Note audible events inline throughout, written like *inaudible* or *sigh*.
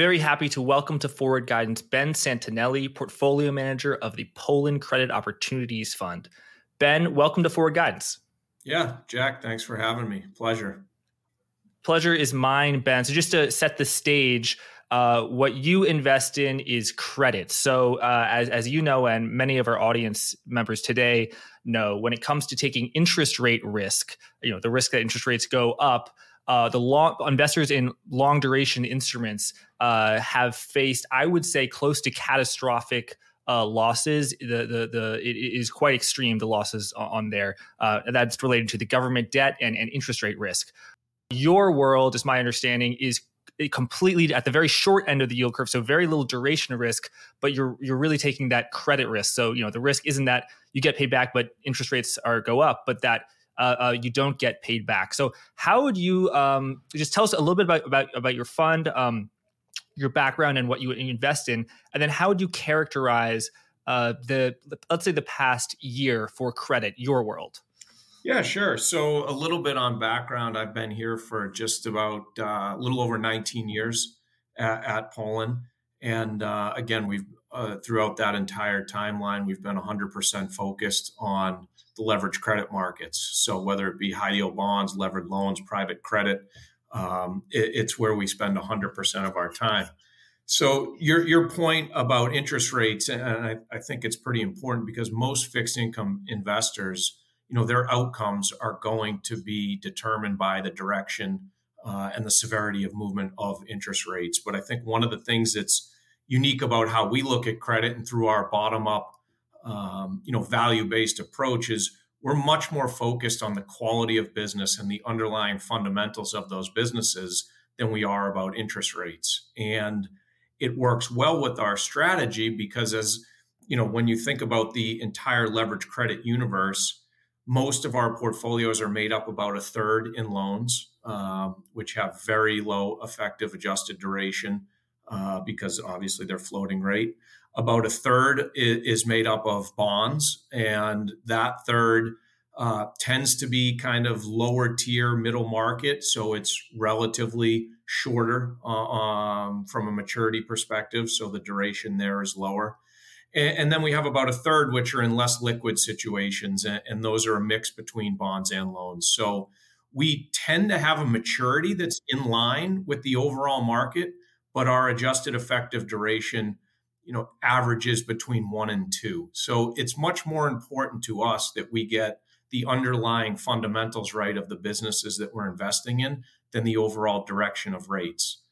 very happy to welcome to Forward Guidance Ben Santonelli, Portfolio Manager of the Polen Credit Opportunities Fund. Ben, welcome to Forward Guidance. Yeah, Jack, thanks for having me. Pleasure. Pleasure is mine, Ben. So, just to set the stage, uh, what you invest in is credit. So, uh, as, as you know, and many of our audience members today know, when it comes to taking interest rate risk, you know, the risk that interest rates go up, uh, the long investors in long duration instruments uh, have faced, I would say, close to catastrophic uh, losses. The the the it is quite extreme. The losses on there uh, that's related to the government debt and, and interest rate risk. Your world, is my understanding, is completely at the very short end of the yield curve, so very little duration risk, but you're you're really taking that credit risk. So you know the risk isn't that you get paid back, but interest rates are go up, but that uh, uh, you don't get paid back. So how would you um, just tell us a little bit about about, about your fund, um, your background, and what you invest in, and then how would you characterize uh, the let's say the past year for credit, your world? Yeah, sure. So a little bit on background. I've been here for just about uh, a little over 19 years at, at Polen, and uh, again, we've uh, throughout that entire timeline, we've been 100% focused on the leverage credit markets. So whether it be high yield bonds, levered loans, private credit, um, it, it's where we spend 100% of our time. So your your point about interest rates, and I, I think it's pretty important because most fixed income investors, you know, their outcomes are going to be determined by the direction uh, and the severity of movement of interest rates. But I think one of the things that's unique about how we look at credit and through our bottom up um, you know value based approach is we're much more focused on the quality of business and the underlying fundamentals of those businesses than we are about interest rates. And it works well with our strategy because as you know when you think about the entire leverage credit universe most of our portfolios are made up about a third in loans um, which have very low effective adjusted duration uh, because obviously they're floating rate about a third is, made up of bonds, and that third uh, tends to be kind of lower tier middle market. So it's relatively shorter uh, um, from a maturity perspective. So the duration there is lower. And, and, then we have about a third, which are in less liquid situations. And, and those are a mix between bonds and loans. So we tend to have a maturity that's in line with the overall market, but our adjusted effective duration you know averages between one and two. So it's much more important to us that we get the underlying fundamentals right of the businesses that we're investing in than the overall direction of rates.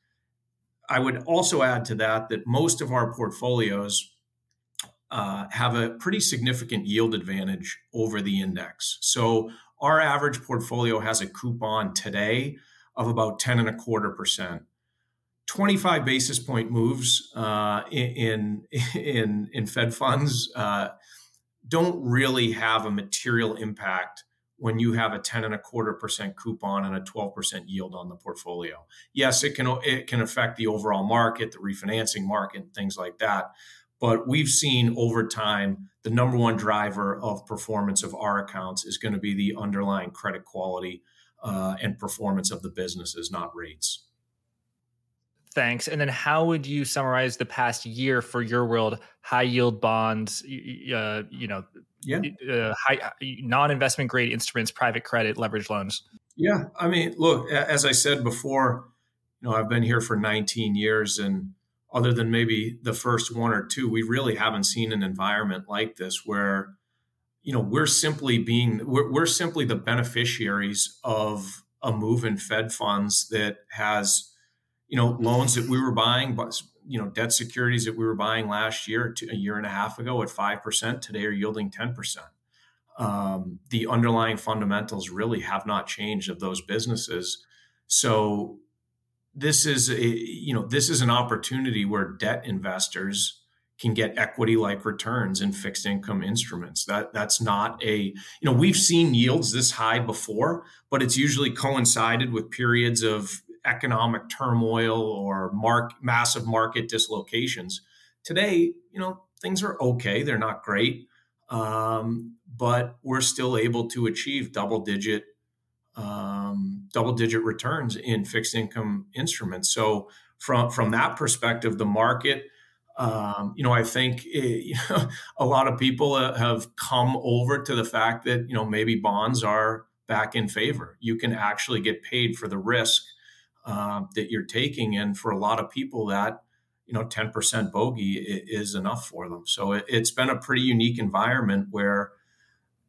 I would also add to that that most of our portfolios uh, have a pretty significant yield advantage over the index. So our average portfolio has a coupon today of about 10 and a quarter percent 25 basis point moves uh, in, in in Fed funds uh, don't really have a material impact when you have a 10 and a quarter percent coupon and a 12 percent yield on the portfolio. Yes, it can it can affect the overall market, the refinancing market, things like that. But we've seen over time the number one driver of performance of our accounts is going to be the underlying credit quality uh, and performance of the businesses, not rates. Thanks. And then, how would you summarize the past year for your world? High yield bonds, uh, you know, yeah, uh, high non-investment grade instruments, private credit, leverage loans. Yeah, I mean, look, as I said before, you know, I've been here for 19 years, and other than maybe the first one or two, we really haven't seen an environment like this where, you know, we're simply being we're, we're simply the beneficiaries of a move in Fed funds that has you know, loans that we were buying, but you know, debt securities that we were buying last year, a year and a half ago at five percent, today are yielding ten percent. Um, the underlying fundamentals really have not changed of those businesses. So this is a you know this is an opportunity where debt investors can get equity like returns in fixed income instruments that that's not a you know we've seen yields this high before but it's usually coincided with periods of economic turmoil or mark, massive market dislocations. Today, you know, things are okay. They're not great, um, but we're still able to achieve double digit um, double digit returns in fixed income instruments. So from from that perspective, the market. Um, you know, I think it, you *laughs* know, a lot of people uh, have come over to the fact that you know maybe bonds are back in favor. You can actually get paid for the risk uh, that you're taking, and for a lot of people, that you know 10% bogey is enough for them. So it, it's been a pretty unique environment where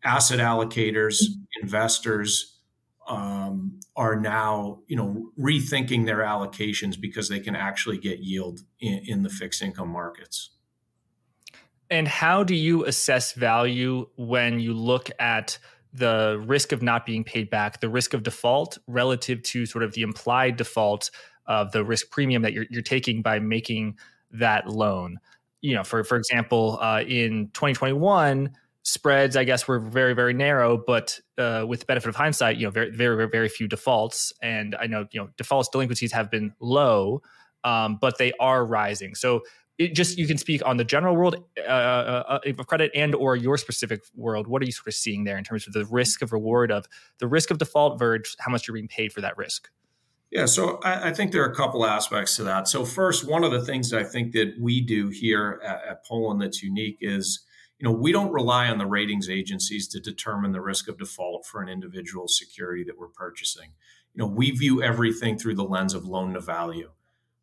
asset allocators, investors um, are now you know rethinking their allocations because they can actually get yield in, in the fixed income markets. And how do you assess value when you look at the risk of not being paid back, the risk of default relative to sort of the implied default of the risk premium that you're, you're taking by making that loan? You know, for for example, uh, in 2021 spreads, I guess, were very, very narrow, but uh, with the benefit of hindsight, you know, very, very, very few defaults. And I know, you know, defaults delinquencies have been low, um, but they are rising. So it just you can speak on the general world uh, uh, uh, of credit and or your specific world. What are you sort of seeing there in terms of the risk of reward of the risk of default versus how much you're being paid for that risk? Yeah, so I, I, think there are a couple aspects to that. So first, one of the things that I think that we do here at, at Polen that's unique is you know, we don't rely on the ratings agencies to determine the risk of default for an individual security that we're purchasing. You know, we view everything through the lens of loan to value.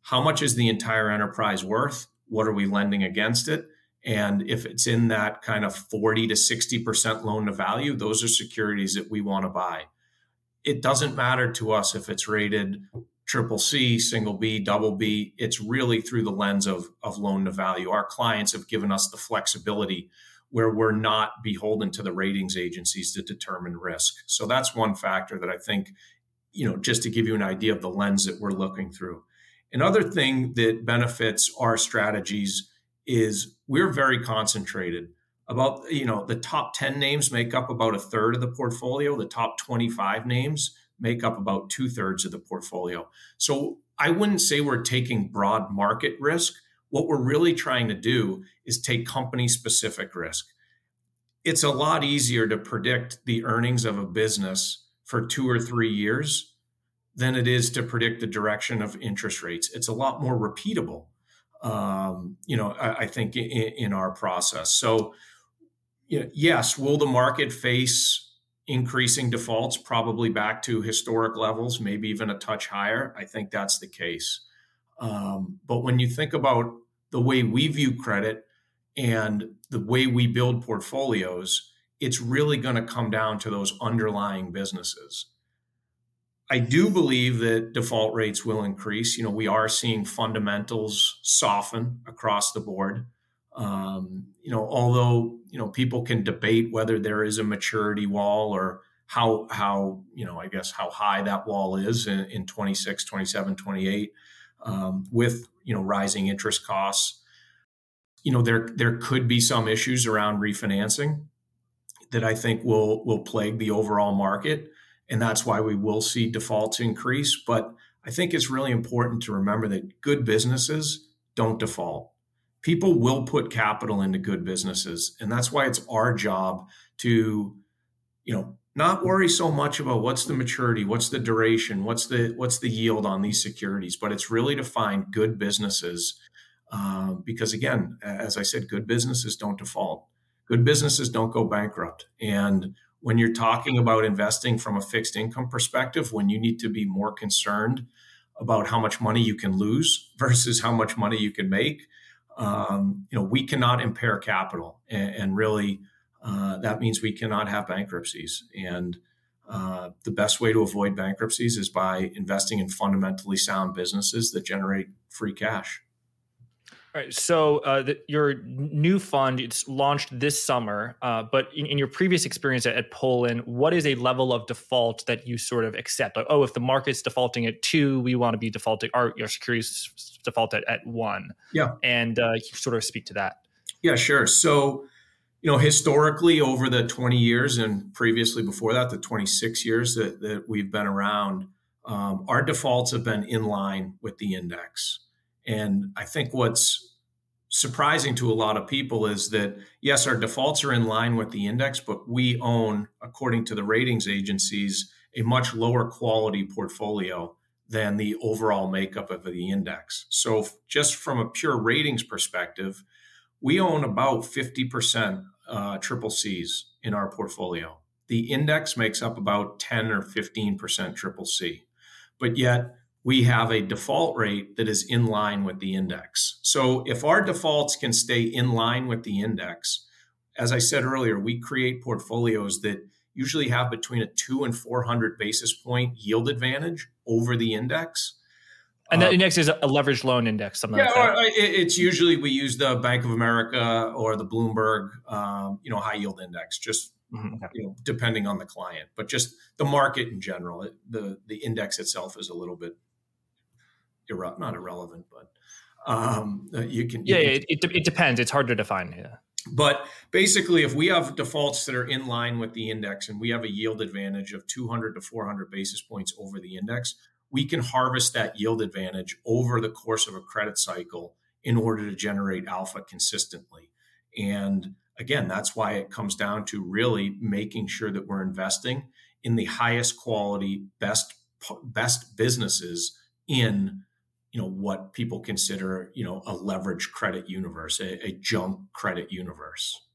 How much is the entire enterprise worth? What are we lending against it? And if it's in that kind of 40 to 60% loan to value, those are securities that we want to buy. It doesn't matter to us if it's rated triple C, single B, double B. It's really through the lens of, of loan to value. Our clients have given us the flexibility where we're not beholden to the ratings agencies to determine risk. So that's one factor that I think, you know, just to give you an idea of the lens that we're looking through. Another thing that benefits our strategies is we're very concentrated. About, you know, the top 10 names make up about a third of the portfolio. The top 25 names make up about two thirds of the portfolio. So I wouldn't say we're taking broad market risk. What we're really trying to do is take company specific risk. It's a lot easier to predict the earnings of a business for two or three years than it is to predict the direction of interest rates. It's a lot more repeatable, um, you know, I, I think in, in, our process. So, you know, yes, will the market face increasing defaults probably back to historic levels, maybe even a touch higher. I think that's the case. Um, but when you think about the way we view credit and the way we build portfolios, it's really going to come down to those underlying businesses. I do believe that default rates will increase. You know, we are seeing fundamentals soften across the board. Um, you know, although you know people can debate whether there is a maturity wall or how how you know I guess how high that wall is in, in 26, 27, 28 um, with you know rising interest costs. You know, there there could be some issues around refinancing that I think will will plague the overall market, and that's why we will see defaults increase. But I think it's really important to remember that good businesses don't default. People will put capital into good businesses and that's why it's our job to you know not worry so much about what's the maturity what's the duration what's the what's the yield on these securities but it's really to find good businesses uh, because again as i said good businesses don't default. Good businesses don't go bankrupt. And when you're talking about investing from a fixed income perspective when you need to be more concerned about how much money you can lose *laughs* versus how much money you can make um, you know, we cannot impair capital, and, and really, uh, that means we cannot have bankruptcies. And uh, the best way to avoid bankruptcies is by investing in fundamentally sound businesses that generate free cash. All right. So uh, the, your new fund it's launched this summer, uh, but in, in, your previous experience at, at Polen, what is a level of default that you sort of accept? Like, oh, if the market's defaulting at two, we want to be defaulting. Our your securities default at, at one. Yeah. And uh, sort of speak to that. Yeah, sure. So, you know, historically over the 20 years and previously before that, the 26 years that, that we've been around, um, our defaults have been in line with the index. And I think what's surprising to a lot of people is that yes, our defaults are in line with the index, but we own, according to the ratings agencies, a much lower quality portfolio than the overall makeup of the index. So, just from a pure ratings perspective, we own about 50% uh, triple C's in our portfolio. The index makes up about 10 or 15% triple C. But yet, we have a default rate that is in line with the index. So, if our defaults can stay in line with the index, as I said earlier, we create portfolios that usually have between a two and 400 basis point yield advantage over the index. And that um, index is a leveraged loan index, something yeah, like that. it's usually we use the Bank of America or the Bloomberg, um, you know, high yield index, just mm-hmm. you know, depending on the client. But just the market in general, it, the the index itself is a little bit irre- not irrelevant, but um, you can. You yeah, can, it, it, it depends. It's hard to define. Yeah. But basically, if we have defaults that are in line with the index and we have a yield advantage of 200 to 400 basis points over the index, we can harvest that yield advantage over the course of a credit cycle in order to generate alpha consistently. And again, that's why it comes down to really making sure that we're investing in the highest quality, best best businesses in you know what people consider you know a leverage credit universe a, a junk credit universe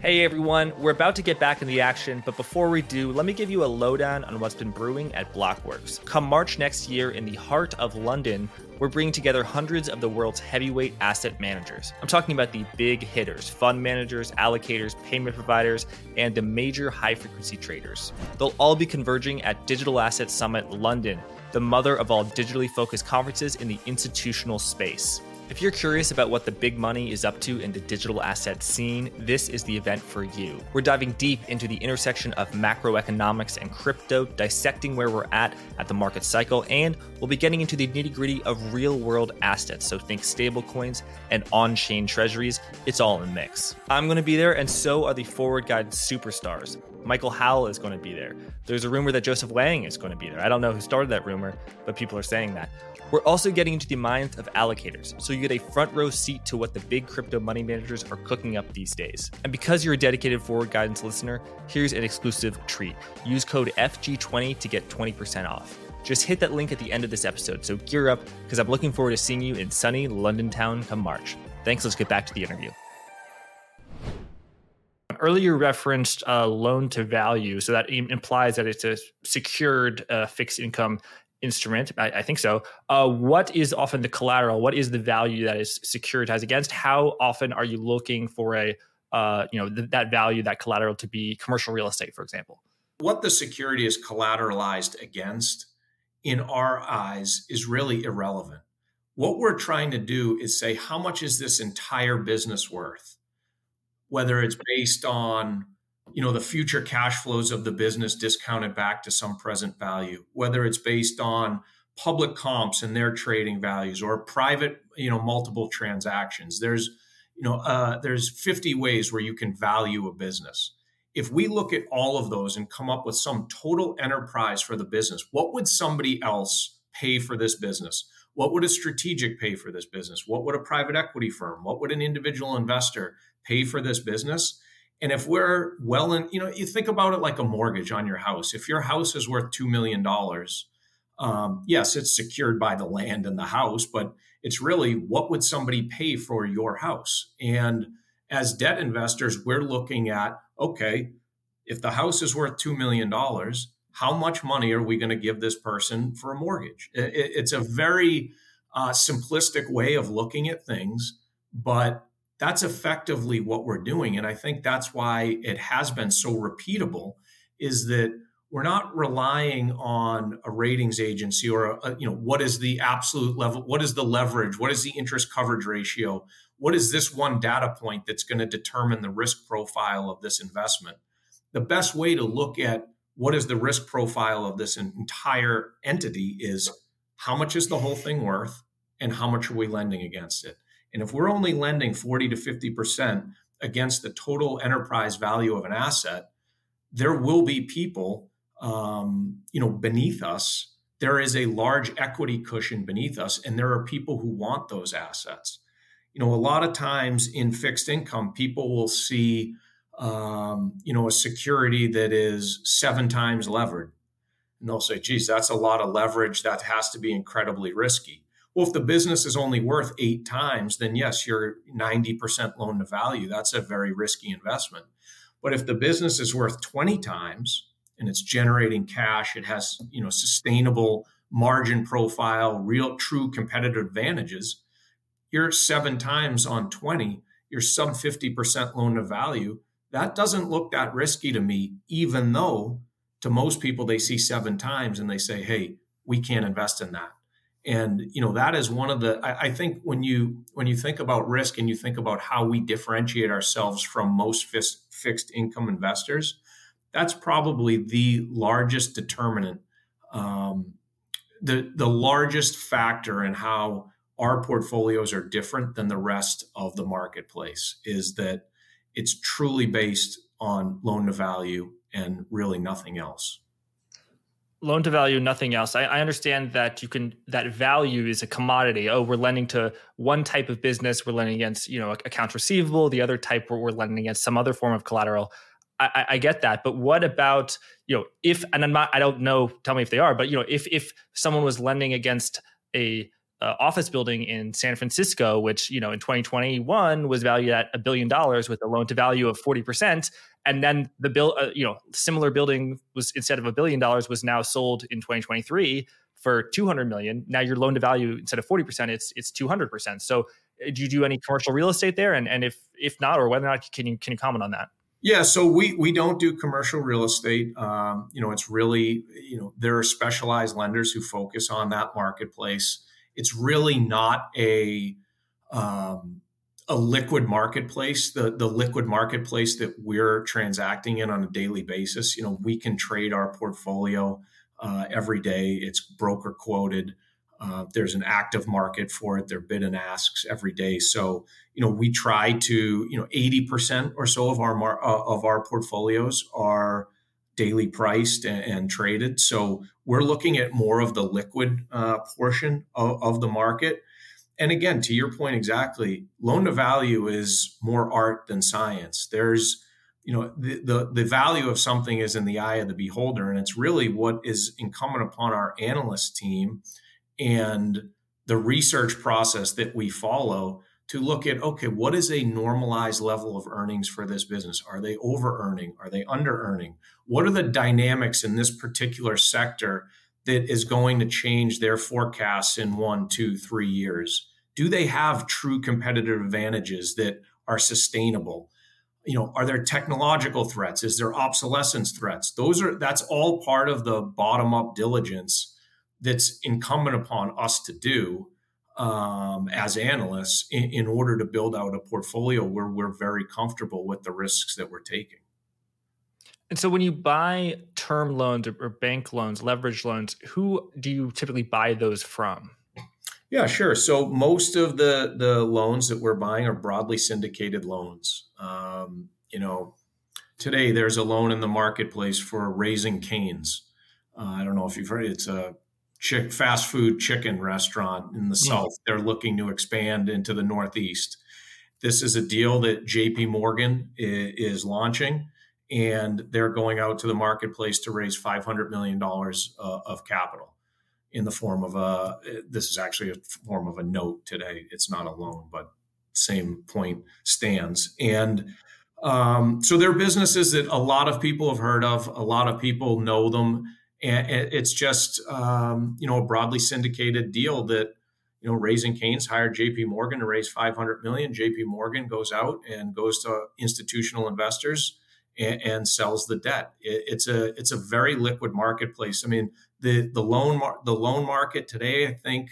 Hey everyone, we're about to get back in the action, but before we do, let me give you a lowdown on what's been brewing at Blockworks. Come March next year, in the heart of London, we're bringing together hundreds of the world's heavyweight asset managers. I'm talking about the big hitters, fund managers, allocators, payment providers, and the major high frequency traders. They'll all be converging at Digital Asset Summit London, the mother of all digitally focused conferences in the institutional space. If you're curious about what the big money is up to in the digital asset scene, this is the event for you. We're diving deep into the intersection of macroeconomics and crypto, dissecting where we're at at the market cycle, and we'll be getting into the nitty gritty of real world assets. So think stablecoins and on chain treasuries. It's all in the mix. I'm going to be there, and so are the forward guide superstars. Michael Howell is going to be there. There's a rumor that Joseph Wang is going to be there. I don't know who started that rumor, but people are saying that. We're also getting into the minds of allocators, so you get a front row seat to what the big crypto money managers are cooking up these days. And because you're a dedicated forward guidance listener, here's an exclusive treat. Use code FG20 to get 20% off. Just hit that link at the end of this episode, so gear up because I'm looking forward to seeing you in sunny London town come March. Thanks, let's get back to the interview earlier referenced uh, loan to value, so that implies that it's a secured uh, fixed income instrument. I, I think so. Uh, what is often the collateral? What is the value that is securitized against? How often are you looking for a uh, you know th- that value, that collateral to be commercial real estate, for example? What the security is collateralized against, in our eyes, is really irrelevant. What we're trying to do is say, how much is this entire business worth? Whether it's based on you know the future cash flows of the business discounted back to some present value whether it's based on public comps and their trading values or private you know multiple transactions. There's you know uh, there's 50 ways where you can value a business. If we look at all of those and come up with some total enterprise for the business what would somebody else pay for this business? What would a strategic pay for this business? What would a private equity firm? What would an individual investor pay for this business and if we're well in, you know, you think about it like a mortgage on your house. If your house is worth $2 million, um, yes, it's secured by the land and the house, but it's really what would somebody pay for your house? And as debt investors, we're looking at okay, if the house is worth $2 million, how much money are we going to give this person for a mortgage? it's a very uh, simplistic way of looking at things, but that's effectively what we're doing. And i think that's why it has been so repeatable is that we're not relying on a ratings agency or a, you know what is the absolute level what is the leverage what is the interest coverage ratio what is this one data point that's going to determine the risk profile of this investment? The best way to look at what is the risk profile of this entire entity is how much is the whole thing worth and how much are we lending against it and if we're only lending 40 to 50% against the total enterprise value of an asset, there will be people, um, you know, beneath us. There is a large equity cushion beneath us, and there are people who want those assets. You know, a lot of times in fixed income, people will see, um, you know, a security that is seven times levered. And they'll say, geez, that's a lot of leverage. That has to be incredibly risky. Well, if the business is only worth eight times, then yes, you're 90% loan to value. That's a very risky investment. But if the business is worth 20 times and it's generating cash, it has, you know, sustainable margin profile, real true competitive advantages, you're seven times on 20, you're sub 50% loan to value. That doesn't look that risky to me, even though to most people they see seven times and they say, hey, we can't invest in that. And you know that is one of the I, I think when you when you think about risk and you think about how we differentiate ourselves from most fixed, fixed income investors, that's probably the largest determinant um, the the largest factor in how our portfolios are different than the rest of the marketplace is that it's truly based on loan to value and really nothing else loan to value nothing else. I, I, understand that you can that value is a commodity. Oh we're lending to one type of business. We're lending against you know accounts receivable the other type we're lending against some other form of collateral. I, I, get that, but what about you know if and I'm not I don't know tell me if they are, but you know if if someone was lending against a uh, office building in San Francisco, which you know in 2021 was valued at a billion dollars with a loan to value of 40 percent, and then the bill uh, you know similar building was instead of a billion dollars was now sold in 2023 for 200 million. Now your loan to value instead of 40 percent, it's it's 200 percent. So uh, do you do any commercial real estate there? And and if if not, or whether or not can you can you comment on that? Yeah, so we we don't do commercial real estate. Um, you know, it's really you know there are specialized lenders who focus on that marketplace. It's really not a um, a liquid marketplace. The the liquid marketplace that we're transacting in on a daily basis. You know, we can trade our portfolio uh, every day. It's broker quoted. Uh, there's an active market for it. There bid and asks every day. So, you know, we try to, you know, 80% or so of our mar- uh, of our portfolios are daily priced and, and, traded. So we're looking at more of the liquid uh, portion of, of the market. And again, to your point exactly, loan to value is more art than science. There's you know the, the, the value of something is in the eye of the beholder and it's really what is incumbent upon our analyst team and the research process that we follow to look at okay what is a normalized level of earnings for this business? Are they over earning are they under earning what are the dynamics in this particular sector that is going to change their forecasts in one two three years? Do they have true competitive advantages that are sustainable? You know are there technological threats? Is there obsolescence threats? Those are that's all part of the bottom up diligence that's incumbent upon us to do um, as analysts in, in, order to build out a portfolio where we're very comfortable with the risks that we're taking. And so, when you buy term loans or bank loans, leverage loans, who do you typically buy those from? Yeah, sure. So most of the the loans that we're buying are broadly syndicated loans. Um, you know, today there's a loan in the marketplace for Raising Cane's. Uh, I don't know if you've heard it. It's a chick, fast food chicken restaurant in the mm. south. They're looking to expand into the northeast. This is a deal that JP Morgan is, launching, and they're going out to the marketplace to raise $500 million uh, of capital in the form of a, this is actually a form of a note today. It's not a loan, but same point stands. And um, so they're businesses that a lot of people have heard of, a lot of people know them and it's just um, you know a broadly syndicated deal that you know raising cane's hired jp morgan to raise 500 million jp morgan goes out and goes to institutional investors and, and sells the debt. It, it's a it's a very liquid marketplace. I mean the the loan mar- the loan market today i think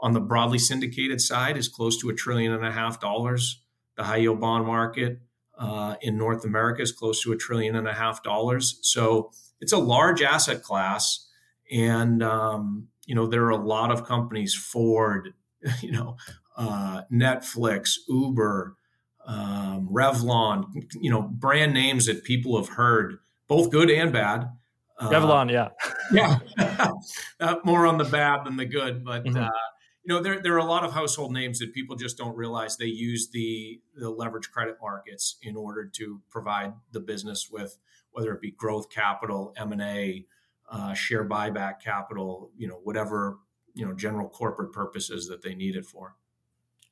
on the broadly syndicated side is close to a trillion and a half dollars. The high yield bond market uh, in north america is close to a trillion and a half dollars. So it's a large asset class, and um, you know there are a lot of companies, Ford, *laughs* you know, uh, Netflix, Uber, um, Revlon, you know, brand names that people have heard, both good and bad. Uh, Revlon, yeah, *laughs* yeah, *laughs* uh, more on the bad than the good, but. Mm-hmm. Uh, you know, there, there are a lot of household names that people just don't realize they use the, the leverage credit markets in order to provide the business with whether it be growth capital, M and A, uh, share buyback capital, you know, whatever you know general corporate purposes that they need it for.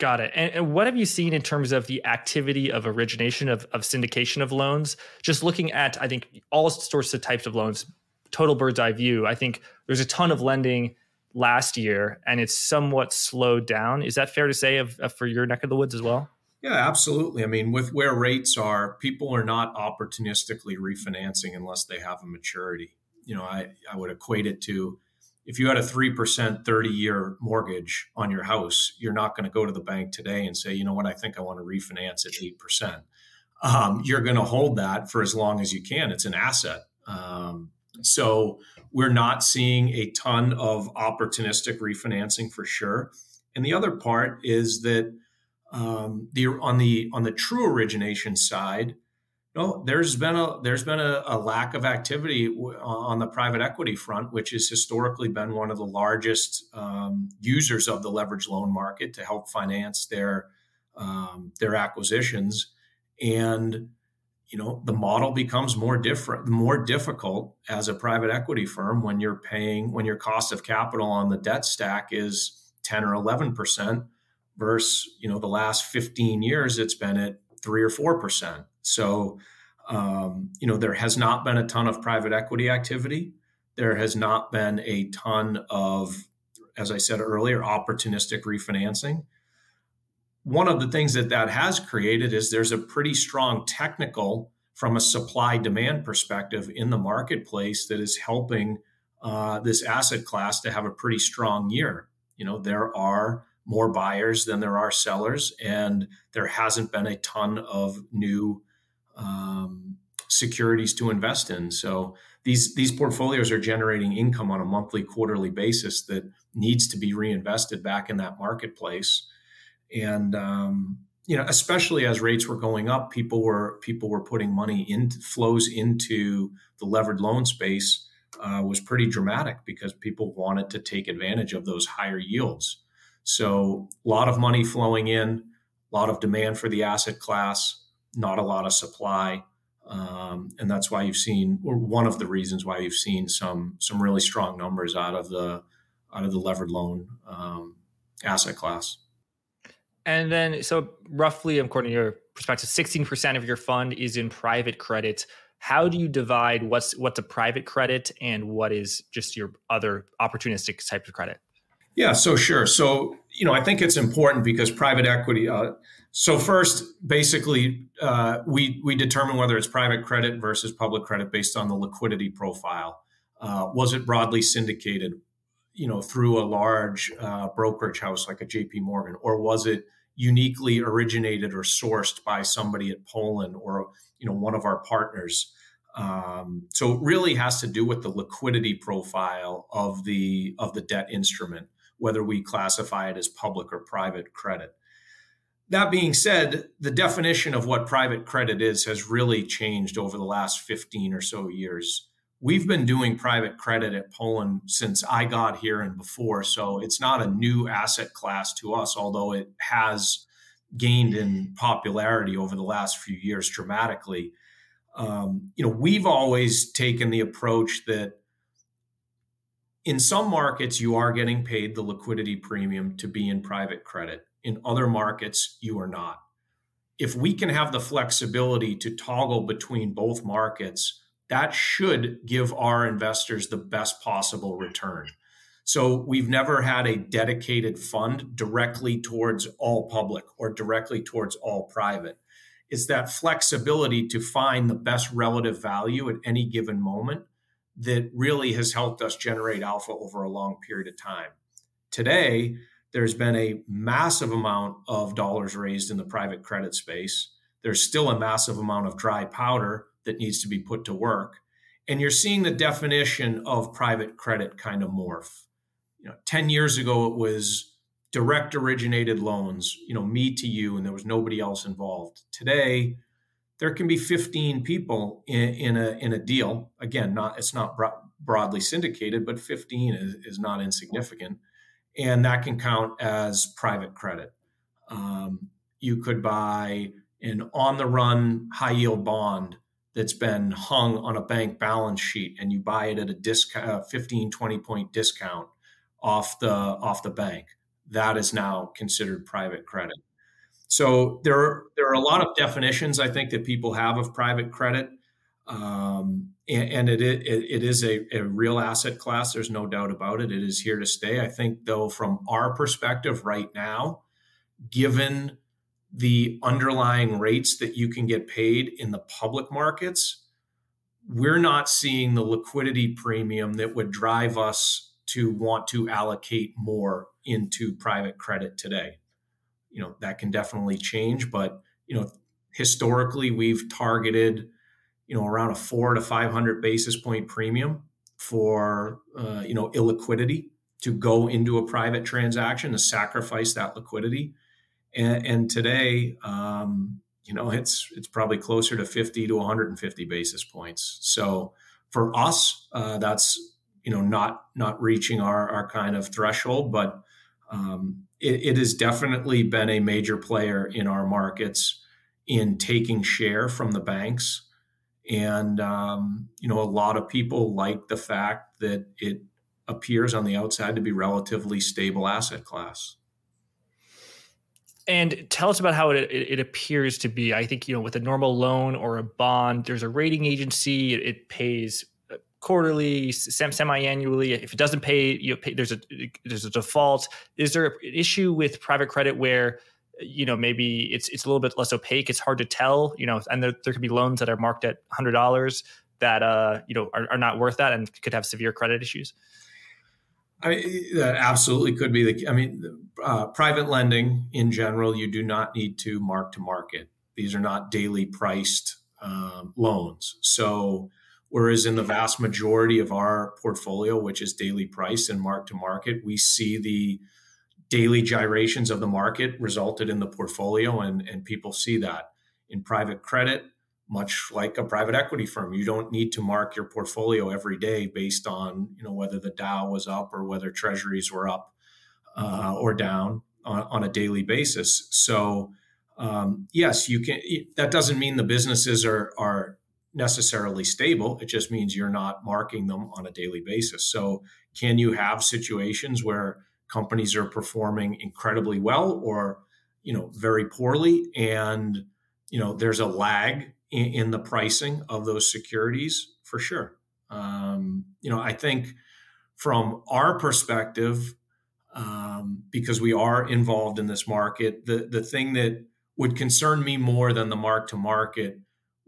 Got it. And, and, what have you seen in terms of the activity of origination of, of syndication of loans? Just looking at, I think, all sorts of types of loans, total bird's eye view. I think there's a ton of lending last year, and it's somewhat slowed down. Is that fair to say of, of for your neck of the woods as well? Yeah, absolutely. I mean, with where rates are, people are not opportunistically refinancing unless they have a maturity. You know, I, I would equate it to if you had a 3% 30 year mortgage on your house, you're not going to go to the bank today and say, you know what, I think I want to refinance at 8%. Um, you're going to hold that for as long as you can. It's an asset. Um, so we're not seeing a ton of opportunistic refinancing for sure. And the other part is that um, the on the on the true origination side, no, there's been a there's been a, a lack of activity w- on the private equity front, which has historically been one of the largest um, users of the leverage loan market to help finance their um, their acquisitions, and you know the model becomes more different, more difficult as a private equity firm when you're paying when your cost of capital on the debt stack is ten or eleven percent, versus you know the last fifteen years it's been at three or four percent. So, um, you know, there has not been a ton of private equity activity. There has not been a ton of, as I said earlier, opportunistic refinancing. One of the things that that has created is there's a pretty strong technical from a supply demand perspective in the marketplace that is helping uh, this asset class to have a pretty strong year. You know, there are more buyers than there are sellers, and there hasn't been a ton of new um, securities to invest in. So these these portfolios are generating income on a monthly, quarterly basis that needs to be reinvested back in that marketplace. And um, you know, especially as rates were going up, people were people were putting money in flows into the levered loan space uh, was pretty dramatic because people wanted to take advantage of those higher yields. So a lot of money flowing in, a lot of demand for the asset class, not a lot of supply. Um, and that's why you've seen, or one of the reasons why you've seen some some really strong numbers out of the out of the levered loan um, asset class. And then, so roughly, according to your perspective, sixteen percent of your fund is in private credit. How do you divide what's what's a private credit and what is just your other opportunistic type of credit? Yeah, so sure. So, you know, I think it's important because private equity. Uh, so first, basically, uh, we we determine whether it's private credit versus public credit based on the liquidity profile. Uh, was it broadly syndicated, you know, through a large uh, brokerage house like a J.P. Morgan, or was it uniquely originated or sourced by somebody at Polen or you know one of our partners? Um, so it really has to do with the liquidity profile of the of the debt instrument whether we classify it as public or private credit. That being said, the definition of what private credit is has really changed over the last 15 or so years. We've been doing private credit at Polen since I got here and before, so it's not a new asset class to us, although it has gained in popularity over the last few years dramatically. Um, you know, we've always taken the approach that in some markets, you are getting paid the liquidity premium to be in private credit. In other markets, you are not. If we can have the flexibility to toggle between both markets, that should give our investors the best possible return. So we've never had a dedicated fund directly towards all public or directly towards all private. It's that flexibility to find the best relative value at any given moment that really has helped us generate alpha over a long period of time. Today, there's been a massive amount of dollars raised in the private credit space. There's still a massive amount of dry powder that needs to be put to work. And you're seeing the definition of private credit kind of morph. You know, 10 years ago, it was direct originated loans, you know, me to you, and there was nobody else involved. Today, there can be 15 people in, in a in a deal. Again, not it's not bro- broadly syndicated, but 15 is, is not insignificant, and that can count as private credit. Um, you could buy an on the run high yield bond that's been hung on a bank balance sheet and you buy it at a discount 15 20 point discount off the off the bank that is now considered private credit so there are, there are a lot of definitions i think that people have of private credit. Um, and, and it, it, it is a, a real asset class. There's no doubt about it. It is here to stay. I think though from our perspective right now given the underlying rates that you can get paid in the public markets, we're not seeing the liquidity premium that would drive us to want to allocate more into private credit today. You know, that can definitely change, but you know, historically we've targeted, you know, around a 4 to 500 basis point premium for uh, you know, illiquidity to go into a private transaction to sacrifice that liquidity and, and today, um, you know, it's it's probably closer to 50 to 150 basis points. So for us, uh, that's you know not not reaching our our kind of threshold, but um, it, it has definitely been a major player in our markets in taking share from the banks. And um, you know, a lot of people like the fact that it appears on the outside to be relatively stable asset class. And tell us about how it, it, appears to be. I think you know, with a normal loan or a bond, there's a rating agency. It pays quarterly, semi-annually. If it doesn't pay, you pay, there's a there's a default. Is there an issue with private credit where you know maybe it's it's a little bit less opaque? It's hard to tell. You know, and there, there could be loans that are marked at hundred dollars that uh you know are, are not worth that and could have severe credit issues. I mean, that absolutely could be the. I mean, uh, private lending in general, you do not need to mark to market. These are not daily priced um, loans. So, whereas in the vast majority of our portfolio, which is daily priced and mark to market, we see the daily gyrations of the market resulted in the portfolio, and and people see that in private credit much like a private equity firm. You don't need to mark your portfolio every day based on you know whether the Dow was up or whether Treasuries were up uh, or down on, on, a daily basis. So um, yes, you can. That doesn't mean the businesses are are necessarily stable. It just means you're not marking them on a daily basis. So can you have situations where companies are performing incredibly well or you know very poorly and you know there's a lag in, in the pricing of those securities for sure. Um, you know, I think from our perspective, um, because we are involved in this market, the the thing that would concern me more than the mark to market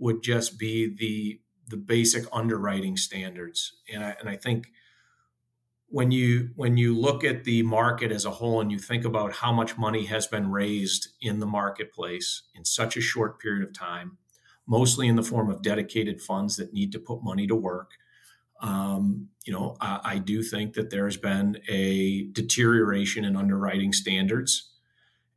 would just be the the basic underwriting standards, and I, and I think when you when you look at the market as a whole and you think about how much money has been raised in the marketplace in such a short period of time mostly in the form of dedicated funds that need to put money to work. Um, you know, I, I, do think that there has been a deterioration in underwriting standards,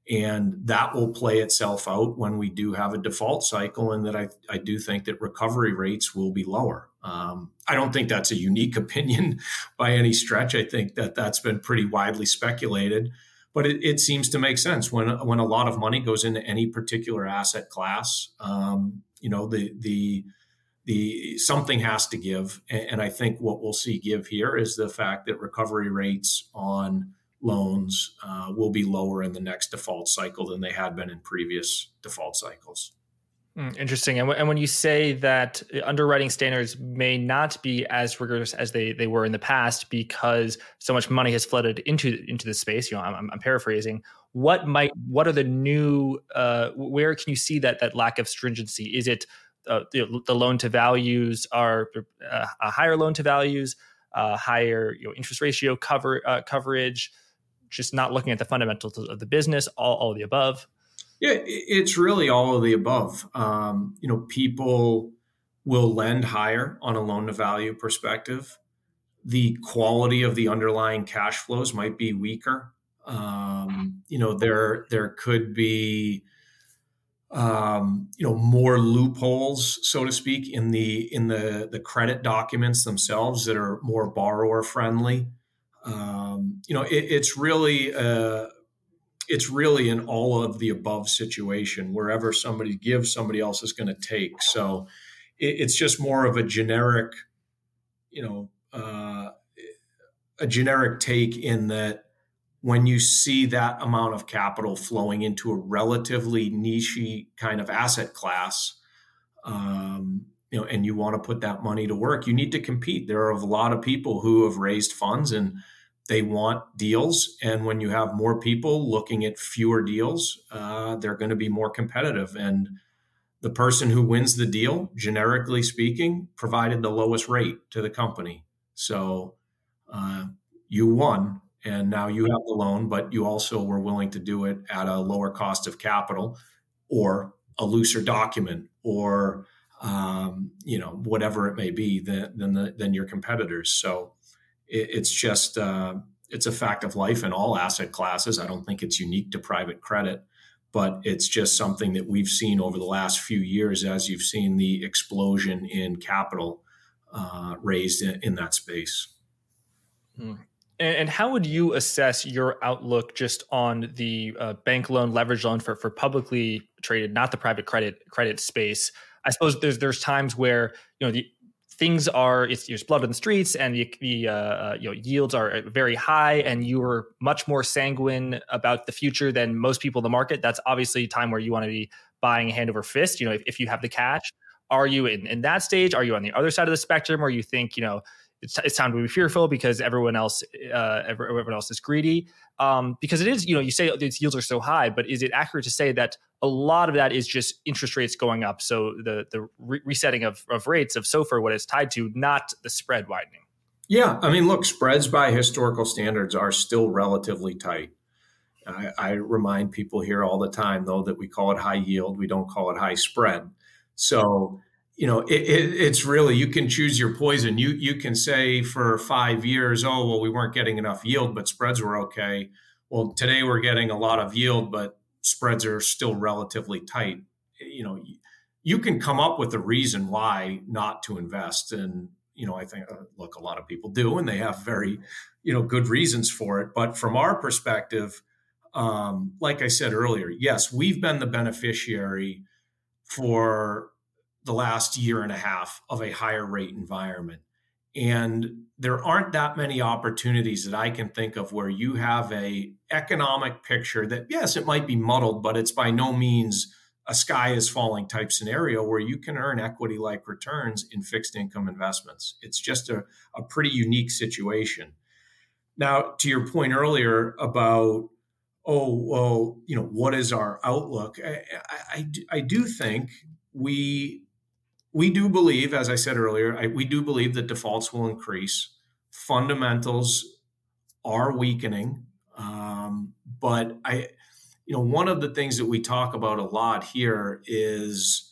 and that will play itself out when we do have a default cycle, and that I, I do think that recovery rates will be lower. Um, I don't think that's a unique *laughs* opinion by any stretch. I think that that's been pretty widely speculated but it, it, seems to make sense when when a lot of money goes into any particular asset class. Um, you know the the the something has to give and i think what we'll see give here is the fact that recovery rates on loans uh, will be lower in the next default cycle than they had been in previous default cycles. Mm, interesting. And, w- and when you say that underwriting standards may not be as rigorous as they, they were in the past because so much money has flooded into into the space you know i'm, I'm paraphrasing what might what are the new uh, where can you see that that lack of stringency? Is it uh, the, the, loan to values are uh, higher loan to values uh, higher you know interest ratio cover uh, coverage just not looking at the fundamentals of the business all, all of the above. Yeah it's really all of the above. Um, you know people will lend higher on a loan to value perspective. The quality of the underlying cash flows might be weaker. Um, you know, there there could be um, you know more loopholes, so to speak, in the in the the credit documents themselves that are more borrower friendly. Um, you know, it, it's really uh, it's really an all of the above situation. Wherever somebody gives, somebody else is going to take. So it, it's just more of a generic, you know, uh, a generic take in that when you see that amount of capital flowing into a relatively niche kind of asset class, um, you know, and you want to put that money to work, you need to compete. There are a lot of people who have raised funds and they want deals. And when you have more people looking at fewer deals, uh, they're going to be more competitive. And the person who wins the deal, generically speaking, provided the lowest rate to the company. So uh, you won and now you have the loan, but you also were willing to do it at a lower cost of capital or a looser document or um, you know whatever it may be than than, the, than your competitors. So it, it's just uh, it's a fact of life in all asset classes. I don't think it's unique to private credit, but it's just something that we've seen over the last few years as you've seen the explosion in capital uh, raised in, in, that space. Mm. And, and how would you assess your outlook just on the uh, bank loan, leverage loan for for publicly traded, not the private credit credit space? I suppose there's there's times where you know the things are it's there's blood in the streets and the, the uh, uh, you know yields are very high and you are much more sanguine about the future than most people in the market. That's obviously a time where you want to be buying hand over fist you know if, if you have the cash. Are you in, in that stage? Are you on the other side of the spectrum or you think you know it's, it's time to be fearful because everyone else uh, everyone else is greedy. Um, because it is, you know, you say its yields are so high, but is it accurate to say that a lot of that is just interest rates going up? So the the re- resetting of, of rates of SOFR, what it's tied to, not the spread widening. Yeah, I mean, look, spreads by historical standards are still relatively tight. I, I remind people here all the time, though, that we call it high yield, we don't call it high spread. So you know, it, it, it's really you can choose your poison. You you can say for five years, oh well, we weren't getting enough yield, but spreads were okay. Well, today we're getting a lot of yield, but spreads are still relatively tight. You know, you can come up with a reason why not to invest, and you know, I think uh, look, a lot of people do, and they have very, you know, good reasons for it. But from our perspective, um, like I said earlier, yes, we've been the beneficiary for the last year and a half of a higher rate environment. And there aren't that many opportunities that I can think of where you have a economic picture that yes, it might be muddled, but it's by no means a sky is falling type scenario where you can earn equity like returns in fixed income investments. It's just a, a pretty unique situation. Now, to your point earlier about, oh, well, you know, what is our outlook? I, I, I do think we we do believe, as I said earlier, I, we do believe that defaults will increase. Fundamentals are weakening, um, but I, you know, one of the things that we talk about a lot here is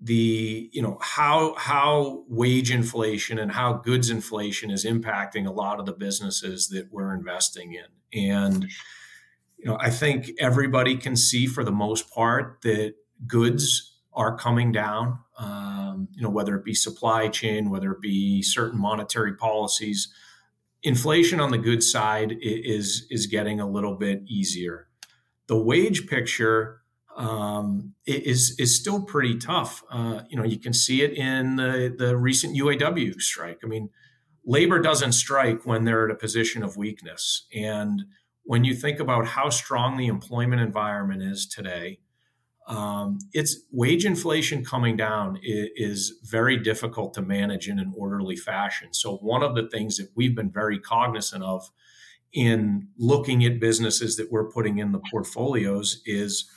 the you know how how wage inflation and how goods inflation is impacting a lot of the businesses that we're investing in and you know i think everybody can see for the most part that goods are coming down. Um, you know, whether it be supply chain, whether it be certain monetary policies, inflation on the goods side is is getting a little bit easier. The wage picture um, is is still pretty tough. Uh, you know, you can see it in the the recent UAW strike. I mean, labor doesn't strike when they're at a position of weakness, and when you think about how strong the employment environment is today, um, it's wage inflation coming down is, is, very difficult to manage in an orderly fashion. So one of the things that we've been very cognizant of in looking at businesses that we're putting in the portfolios is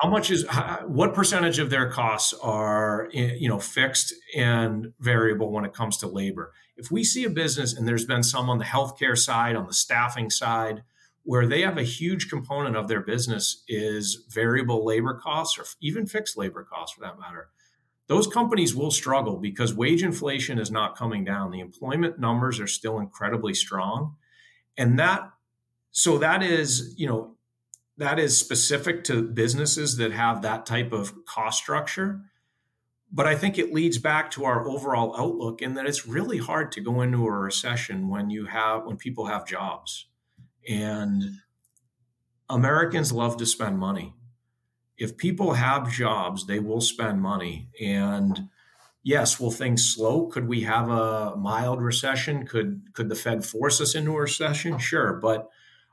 how much is what percentage of their costs are you know fixed and variable when it comes to labor if we see a business and there's been some on the healthcare side on the staffing side where they have a huge component of their business is variable labor costs or even fixed labor costs for that matter. Those companies will struggle because wage inflation is not coming down. The employment numbers are still incredibly strong. And that so that is you know that is specific to businesses that have that type of cost structure. But i think it leads back to our overall outlook in that it's really hard to go into a recession when you have when people have jobs and Americans love to spend money. If people have jobs, they will spend money. And yes, will things slow? Could we have a mild recession? Could could the Fed force us into a recession? Sure, but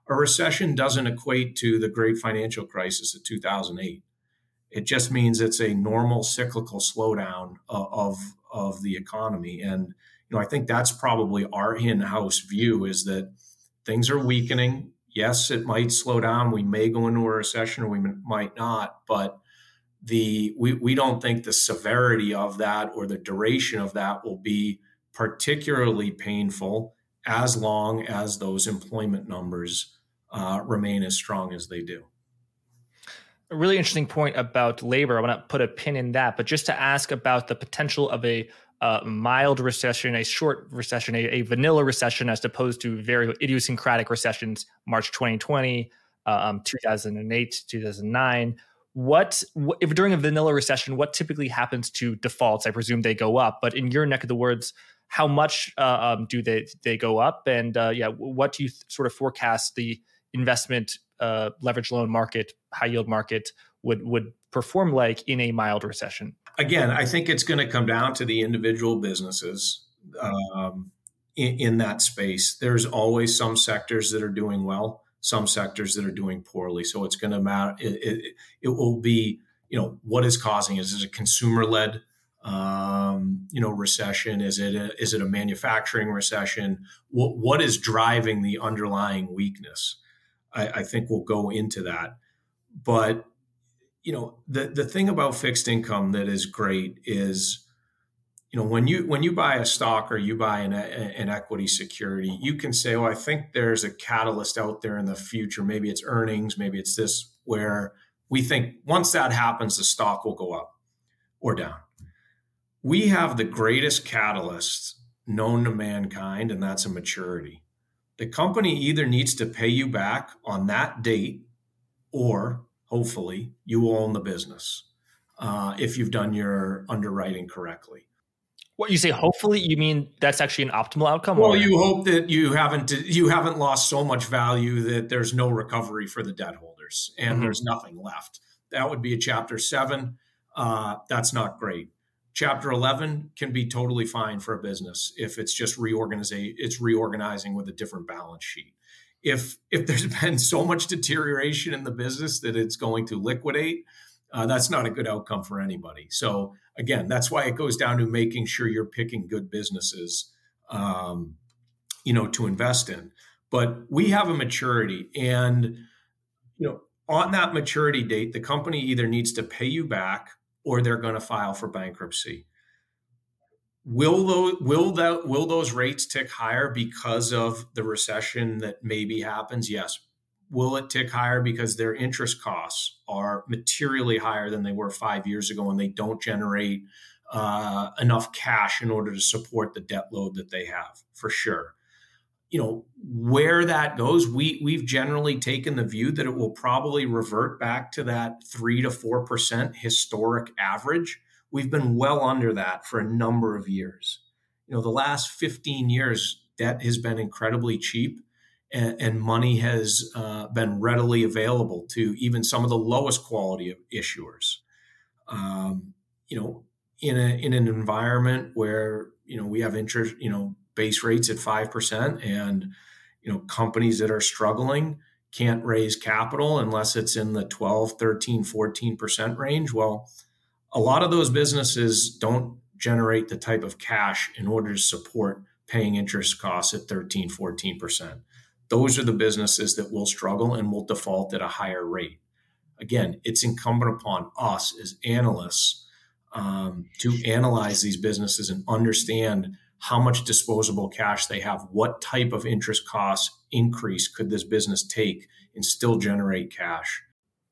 a recession doesn't equate to the great financial crisis of 2008. It just means it's a normal cyclical slowdown of of the economy and you know I think that's probably our in-house view is that things are weakening. Yes, it might slow down. We may go into a recession or we might not, but the we, we don't think the severity of that or the duration of that will be particularly painful as long as those employment numbers uh, remain as strong as they do. A really interesting point about labor. I want to put a pin in that, but just to ask about the potential of a uh, mild recession, a short recession, a, a, vanilla recession, as opposed to very idiosyncratic recessions, March 2020, uh, um, 2008, 2009 what if during a vanilla recession what typically happens to defaults? I presume they go up but in your neck of the woods how much uh, um, do they they go up? And uh, yeah what do you th- sort of forecast the investment uh, leverage loan market high yield market would would perform like in a mild recession again i think it's going to come down to the individual businesses um, in, in that space there's always some sectors that are doing well some sectors that are doing poorly. So it's going to matter. It, it, it, will be, you know, what is causing? Is it a consumer led, um, you know, recession? Is it a, is it a manufacturing recession? What, what is driving the underlying weakness? I, I think we'll go into that. But you know, the the thing about fixed income that is great is you know when you when you buy a stock or you buy an, an equity security you can say oh i think there's a catalyst out there in the future. Maybe it's earnings maybe it's this where we think once that happens the stock will go up or down. We have the greatest catalyst known to mankind and that's a maturity. The company either needs to pay you back on that date or hopefully you will own the business uh, if you've done your underwriting correctly what you say? Hopefully, you mean that's actually an optimal outcome. Well, or? you hope that you haven't you haven't lost so much value that there's no recovery for the debt holders and mm-hmm. there's nothing left. That would be a chapter seven. Uh, that's not great. Chapter eleven can be totally fine for a business if it's just reorganizing. It's reorganizing with a different balance sheet. If if there's *laughs* been so much deterioration in the business that it's going to liquidate, uh, that's not a good outcome for anybody. So again, that's why it goes down to making sure you're picking good businesses, um, you know, to invest in. But we have a maturity, and you know, on that maturity date, the company either needs to pay you back or they're going to file for bankruptcy. Will those will that will those rates tick higher because of the recession that maybe happens? Yes, Will it tick higher because their interest costs are materially higher than they were five years ago and they don't generate uh, enough cash in order to support the debt load that they have? For sure. You know, where that goes, we, we've generally taken the view that it will probably revert back to that three to 4% historic average. We've been well under that for a number of years. You know, the last 15 years, debt has been incredibly cheap and, and money has uh, been readily available to even some of the lowest quality of issuers. Um, you know, in a in an environment where you know we have interest, you know, base rates at five percent, and you know companies that are struggling can't raise capital unless it's in the 12 13 14% range well a lot of those businesses don't generate the type of cash in order to support paying interest costs at 13 14% those are the businesses that will struggle and will default at a higher rate. Again, it's incumbent upon us as analysts um, to analyze these businesses and understand how much disposable cash they have, what type of interest cost increase could this business take and still generate cash.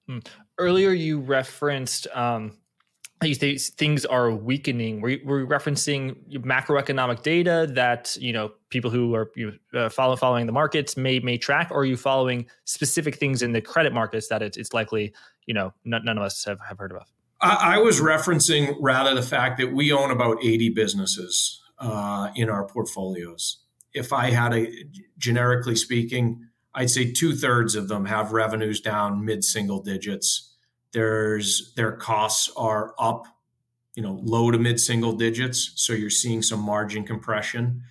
Hmm. Earlier, you referenced um, things are weakening. We're, we're referencing macroeconomic data that you know people who are you know, uh, follow, following the markets may may track, or are you following specific things in the credit markets that it's, it's likely you know none, none of us have, have heard of? I, I, was referencing rather the fact that we own about eighty businesses uh, in our portfolios. If I had a generically speaking, I'd say two thirds of them have revenues down mid single digits there's their costs are up you know low to mid single digits. So you're seeing some margin compression.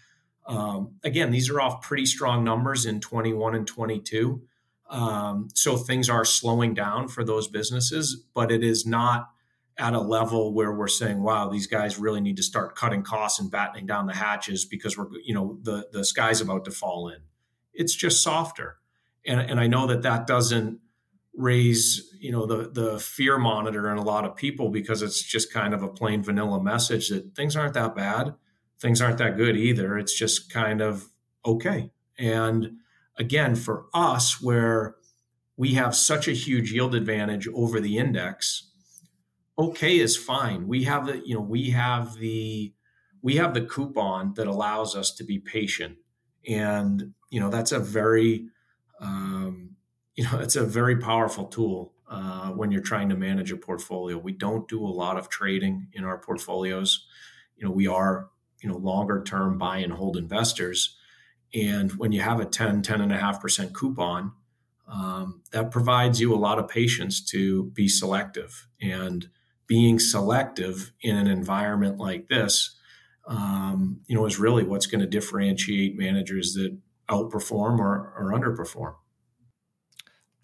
Um, again, these are off pretty strong numbers in 21 and 22. Um, so things are slowing down for those businesses, but it is not at a level where we're saying, wow, these guys really need to start cutting costs and battening down the hatches because we're, you know, the, the sky's about to fall in. It's just softer. And, and I know that that doesn't raise, you know, the, the fear monitor in a lot of people because it's just kind of a plain vanilla message that things aren't that bad. Things aren't that good either. It's just kind of okay. And again, for us, where we have such a huge yield advantage over the index, okay is fine. We have the, you know, we have the we have the coupon that allows us to be patient. And, you know, that's a very um, you know, it's a very powerful tool uh, when you're trying to manage a portfolio. We don't do a lot of trading in our portfolios. You know, we are, you know, longer term buy and hold investors. And when you have a 10, 10.5% coupon, um, that provides you a lot of patience to be selective. And being selective in an environment like this, um, you know, is really what's going to differentiate managers that outperform or, or underperform.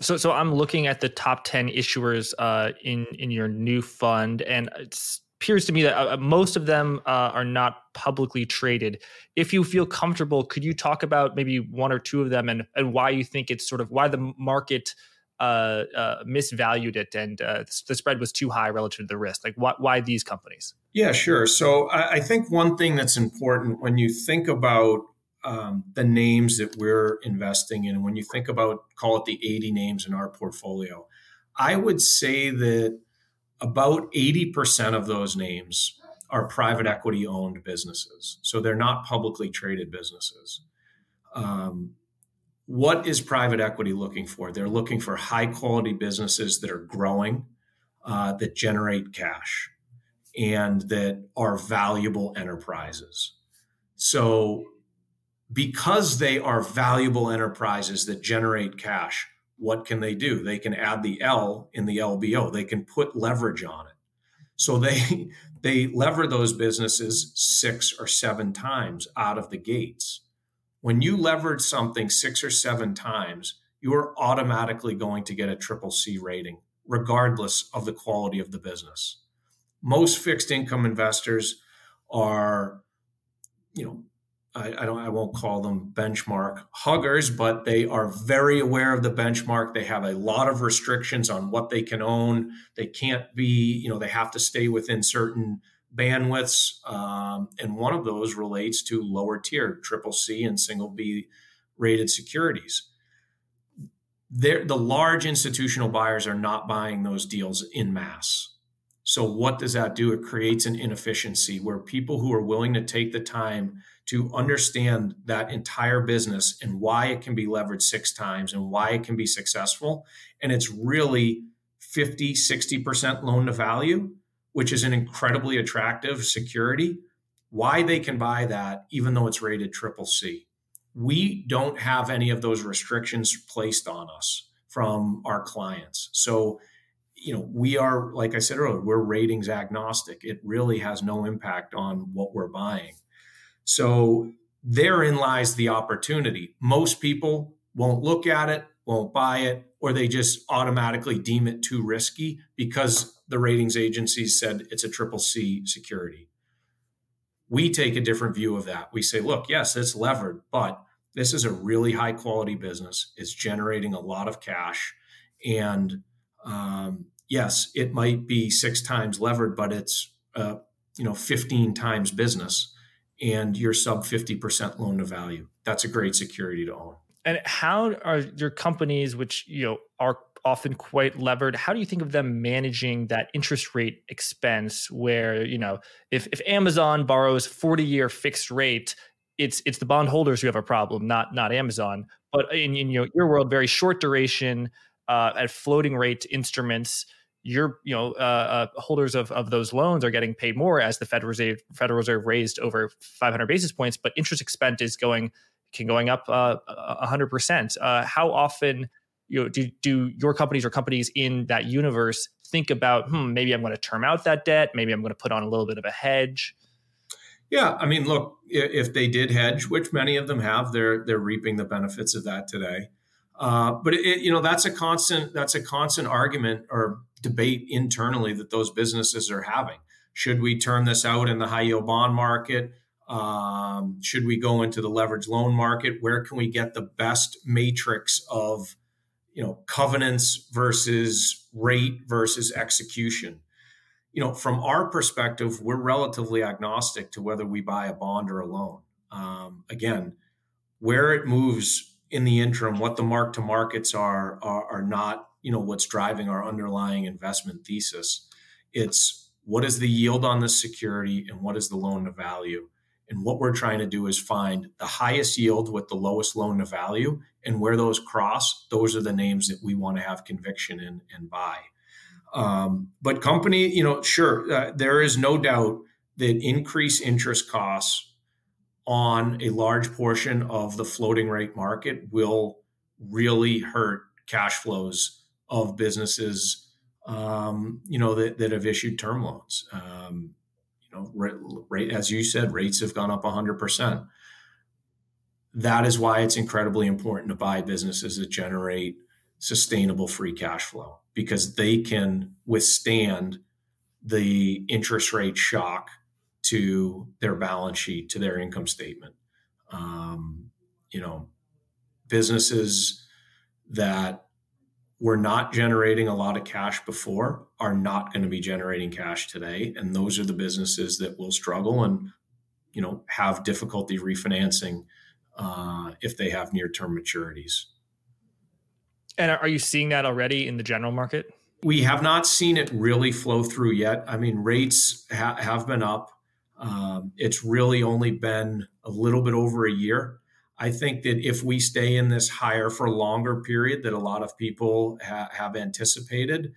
So, so I'm looking at the top ten issuers uh, in in your new fund, and it appears to me that uh, most of them uh, are not publicly traded. If you feel comfortable, could you talk about maybe one or two of them and, and why you think it's sort of why the market uh, uh, misvalued it and uh, the spread was too high relative to the risk? Like, why, why these companies? Yeah, sure. So I, I think one thing that's important when you think about um, the names that we're investing in, when you think about, call it the 80 names in our portfolio, I would say that about 80% of those names are private equity owned businesses. So they're not publicly traded businesses. Um, what is private equity looking for? They're looking for high quality businesses that are growing, uh, that generate cash, and that are valuable enterprises. So, because they are valuable enterprises that generate cash, what can they do? They can add the L in the LBO. They can put leverage on it. So they *laughs* they lever those businesses six or seven times out of the gates. When you leverage something six or seven times, you are automatically going to get a triple C rating, regardless of the quality of the business. Most fixed income investors are, you know, I, I, don't I won't call them benchmark huggers, but they are very aware of the benchmark. They have a lot of restrictions on what they can own. They can't be, you know, they have to stay within certain bandwidths. Um, and one of those relates to lower tier triple C and single B rated securities. They're, the large institutional buyers are not buying those deals in mass. So, what does that do? It creates an inefficiency where people who are willing to take the time to understand that entire business and why it can be leveraged six times and why it can be successful. And it's really 50, 60% loan to value, which is an incredibly attractive security. Why they can buy that, even though it's rated triple C. We don't have any of those restrictions placed on us from our clients. So, you know, we are, like I said earlier, we're ratings agnostic. It really has no impact on what we're buying. So therein lies the opportunity. Most people won't look at it, won't buy it, or they just automatically deem it too risky because the ratings agencies said it's a triple C security. We take a different view of that. We say, look, yes, it's levered, but this is a really high quality business. It's generating a lot of cash. And um, yes, it might be six times levered, but it's, uh, you know, 15 times business and you're sub 50% loan to value. That's a great security to own. And how are your companies, which you know are often quite levered, how do you think of them managing that interest rate expense? Where you know, if if Amazon borrows 40 year fixed rate, it's it's the bondholders who have a problem, not not Amazon. But in, in your world, very short duration uh, at floating rate instruments your you know uh, uh, holders of, of those loans are getting paid more as the Federal Reserve Federal Reserve raised over 500 basis points, but interest expense is going can going up uh, 100 percent. Uh, how often you know, do, do your companies or companies in that universe think about, hmm, maybe I'm going to term out that debt, maybe I'm going to put on a little bit of a hedge? Yeah, I mean, look, if they did hedge, which many of them have, they're they're reaping the benefits of that today. Uh, but it, you know, that's a constant that's a constant argument or debate internally that those businesses are having. Should we turn this out in the high yield bond market? Um, should we go into the leverage loan market? Where can we get the best matrix of, you know, covenants versus rate versus execution? You know, from our perspective, we're relatively agnostic to whether we buy a bond or a loan. Um, again, where it moves in the interim, what the mark to markets are, are are not, you know, what's driving our underlying investment thesis. It's what is the yield on this security and what is the loan to value and what we're trying to do is find the highest yield with the lowest loan to value. And where those cross, those are the names that we want to have conviction in and buy. Um, but company, you know, sure, uh, there is no doubt that increased interest costs on a large portion of the floating rate market will really hurt cash flows of businesses, um, you know, that, that have issued term loans. Um, know, rate, as you said, rates have gone up 100%. That is why it's incredibly important to buy businesses that generate sustainable free cash flow because they can withstand the interest rate shock to their balance sheet, to their income statement. Um, you know, businesses that were not generating a lot of cash before are not going to be generating cash today and those are the businesses that will struggle and you know have difficulty refinancing uh, if they have near term maturities. And are you seeing that already in the general market? We have not seen it really flow through yet. I mean rates ha- have been up. Um, it's really only been a little bit over a year I think that if we stay in this higher for longer period that a lot of people ha- have anticipated,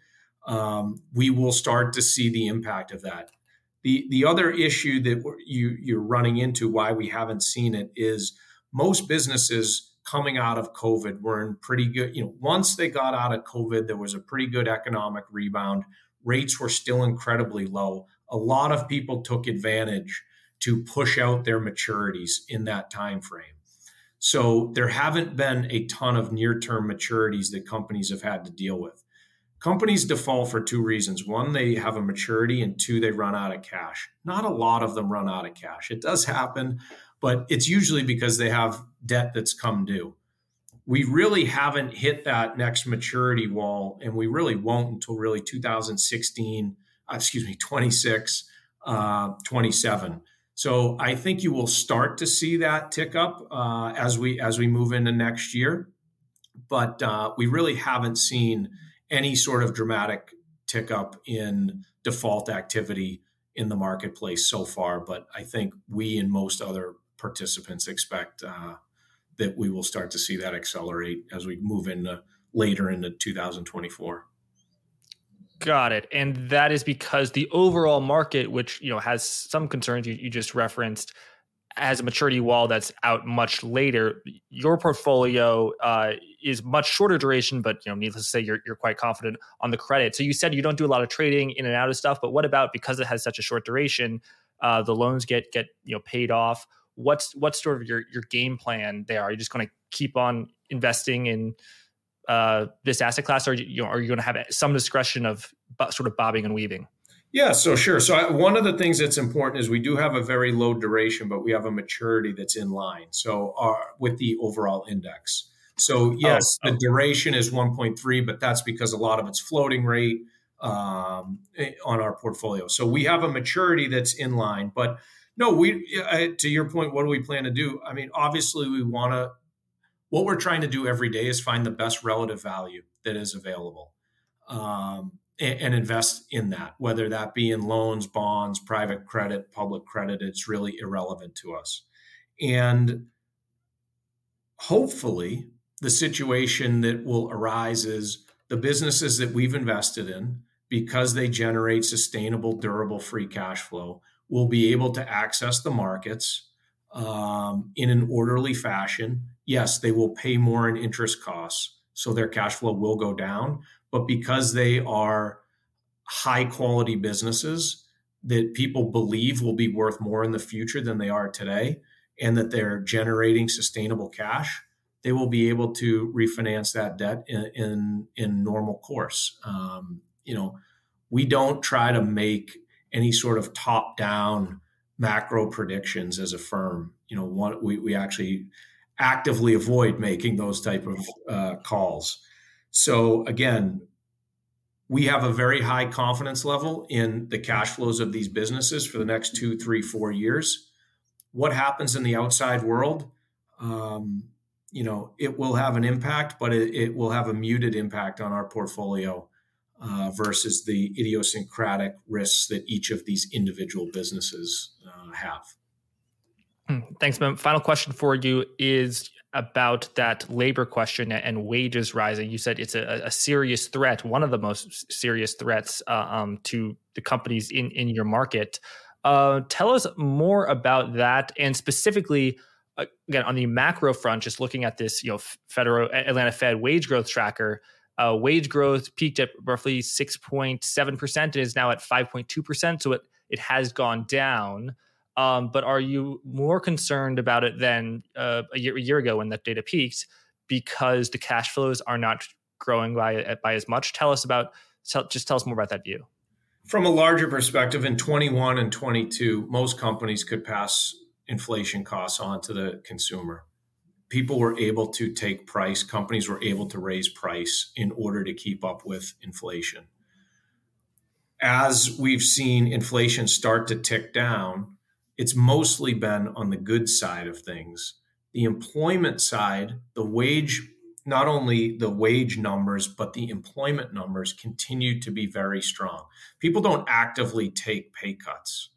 um, we will start to see the impact of that. The the other issue that you you're running into why we haven't seen it is most businesses coming out of COVID were in pretty good. You know, once they got out of COVID, there was a pretty good economic rebound. Rates were still incredibly low. A lot of people took advantage to push out their maturities in that time frame. So there haven't been a ton of near term maturities that companies have had to deal with. Companies default for two reasons. One, they have a maturity, and two, they run out of cash. Not a lot of them run out of cash. It does happen, but it's usually because they have debt that's come due. We really haven't hit that next maturity wall, and we really won't until really 2016, uh, excuse me, 26, uh, 27. So I think you will start to see that tick up uh, as we as we move into next year, but uh, we really haven't seen any sort of dramatic tick up in default activity in the marketplace so far. But I think we and most other participants expect uh, that we will start to see that accelerate as we move into later into 2024. Got it. And that is because the overall market, which you know has some concerns you, you just referenced, has a maturity wall that's out much later. Your portfolio uh, is much shorter duration, but you know, needless to say, you're you're quite confident on the credit. So you said you don't do a lot of trading in and out of stuff, but what about because it has such a short duration, uh, the loans get get you know paid off? What's what's sort of your your game plan there? Are you just going to keep on investing in uh, this asset class, or you know, are you going to have some discretion of sort of bobbing and weaving? Yeah, so sure. So I, one of the things that's important is we do have a very low duration, but we have a maturity that's in line. So our, with the overall index. So yes, oh, oh. the duration is 1.3, but that's because a lot of it's floating rate um, eh, on our portfolio. So we have a maturity that's in line, but no, we uh, to your point, what do we plan to do? I mean, obviously we want to what we're trying to do every day is find the best relative value that is available um, and, and, invest in that, whether that be in loans, bonds, private credit, public credit. It's really irrelevant to us. And hopefully, the situation that will arise is the businesses that we've invested in, because they generate sustainable, durable free cash flow, will be able to access the markets um, in an orderly fashion yes, they will pay more in interest costs so their cash flow will go down. But because they are high quality businesses that people believe will be worth more in the future than they are today, and that they're generating sustainable cash, they will be able to refinance that debt in in, in normal course. Um, you know, we don't try to make any sort of top down macro predictions as a firm. You know, one, we, we actually actively avoid making those type of uh, calls. So again, we have a very high confidence level in the cash flows of these businesses for the next two, three, four years. What happens in the outside world? Um, you know, it will have an impact, but it, it will have a muted impact on our portfolio uh, versus the idiosyncratic risks that each of these individual businesses uh, have. Hmm, thanks, Ben. Final question for you is about that labor question and wages rising. You said it's a, a serious threat, one of the most serious threats uh, um, to the companies in, in your market. Uh, tell us more about that, and specifically, uh, again on the macro front, just looking at this, you know, federal Atlanta Fed wage growth tracker uh, wage growth peaked at roughly 6.7% and is now at 5.2%. So it, it has gone down. Um, but are you more concerned about it than uh, a, year, a year ago when that data peaked because the cash flows are not growing by, by as much? Tell us about, tell, just tell us more about that view. From a larger perspective, in 21 and 22, most companies could pass inflation costs on to the consumer people were able to take price, companies were able to raise price in order to keep up with inflation. As we've seen inflation start to tick down, it's mostly been on the good side of things. The employment side, the wage, not only the wage numbers, but the employment numbers continue to be very strong. People don't actively take pay cuts.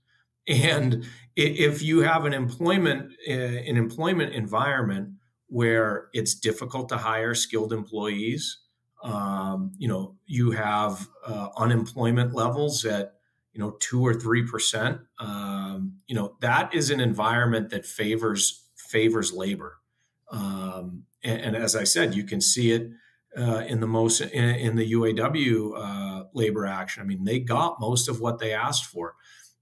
And if you have an employment eh, an employment environment where it's difficult to hire skilled employees. Um, you know, you have uh, unemployment levels at you know two or three percent. Um, you know that is an environment that favors favors labor. Um, and, and, as I said, you can see it uh, in the most in, in the UAW uh, labor action. I mean, they got most of what they asked for.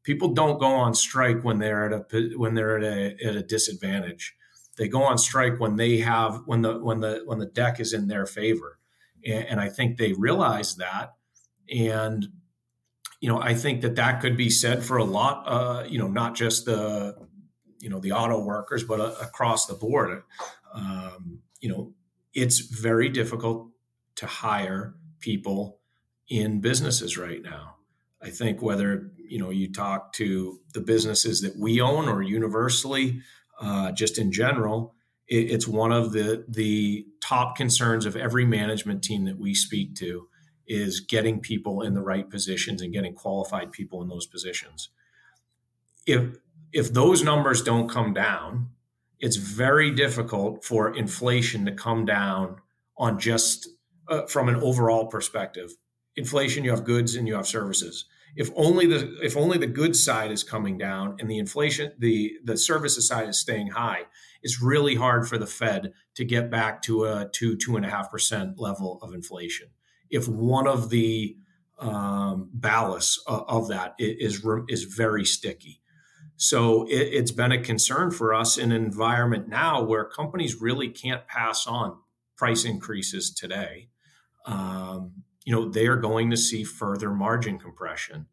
People don't go on strike when they're at a when they're at a, at a disadvantage. They go on strike when they have when the when the when the deck is in their favor, and, and I think they realize that. And you know, I think that that could be said for a lot. Uh, you know, not just the you know the auto workers, but uh, across the board. Um, you know, it's very difficult to hire people in businesses right now. I think whether you know you talk to the businesses that we own or universally, uh, just in general, it, it's one of the the top concerns of every management team that we speak to is getting people in the right positions and getting qualified people in those positions. If if those numbers don't come down, it's very difficult for inflation to come down on just uh, from an overall perspective. Inflation, you have goods and you have services if only the if only the good side is coming down and the inflation the the services side is staying high it's really hard for the fed to get back to a two two and a half percent level of inflation if one of the um, ballasts of that is is very sticky. So it, it's been a concern for us in an environment now where companies really can't pass on price increases today. Um, you know they are going to see further margin compression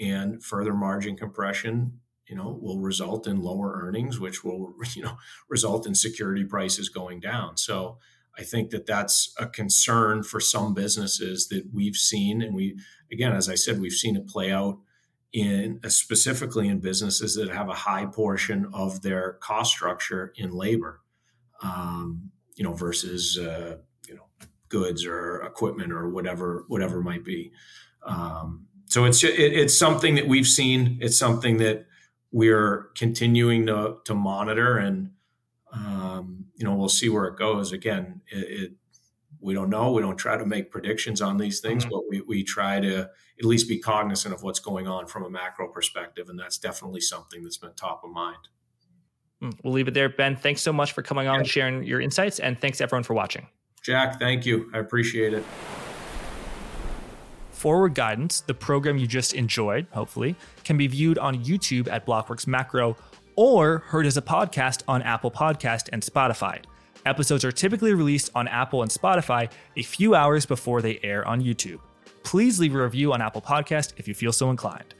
and further margin compression you know will result in lower earnings which will *laughs* you know result in security prices going down. So i think that that's a concern for some businesses that we've seen and we again as i said we've seen it play out in uh, specifically in businesses that have a high portion of their cost structure in labor um, you know versus uh, you know, goods or equipment or whatever whatever might be. Um, so it's it, it's something that we've seen. It's something that we're continuing to to monitor, and um, you know we'll see where it goes. Again, it, it, we don't know. We don't try to make predictions on these things, mm-hmm. but we we try to at least be cognizant of what's going on from a macro perspective, and that's definitely something that's been top of mind. Hmm, we'll leave it there, Ben. Thanks so much for coming on and sharing your insights, and thanks everyone for watching. Jack, thank you. I appreciate it. Forward Guidance, the program you just enjoyed, hopefully, can be viewed on YouTube at Blockworks Macro or heard as a podcast on Apple Podcast and Spotify. Episodes are typically released on Apple and Spotify a few hours before they air on YouTube. Please leave a review on Apple Podcast if you feel so inclined.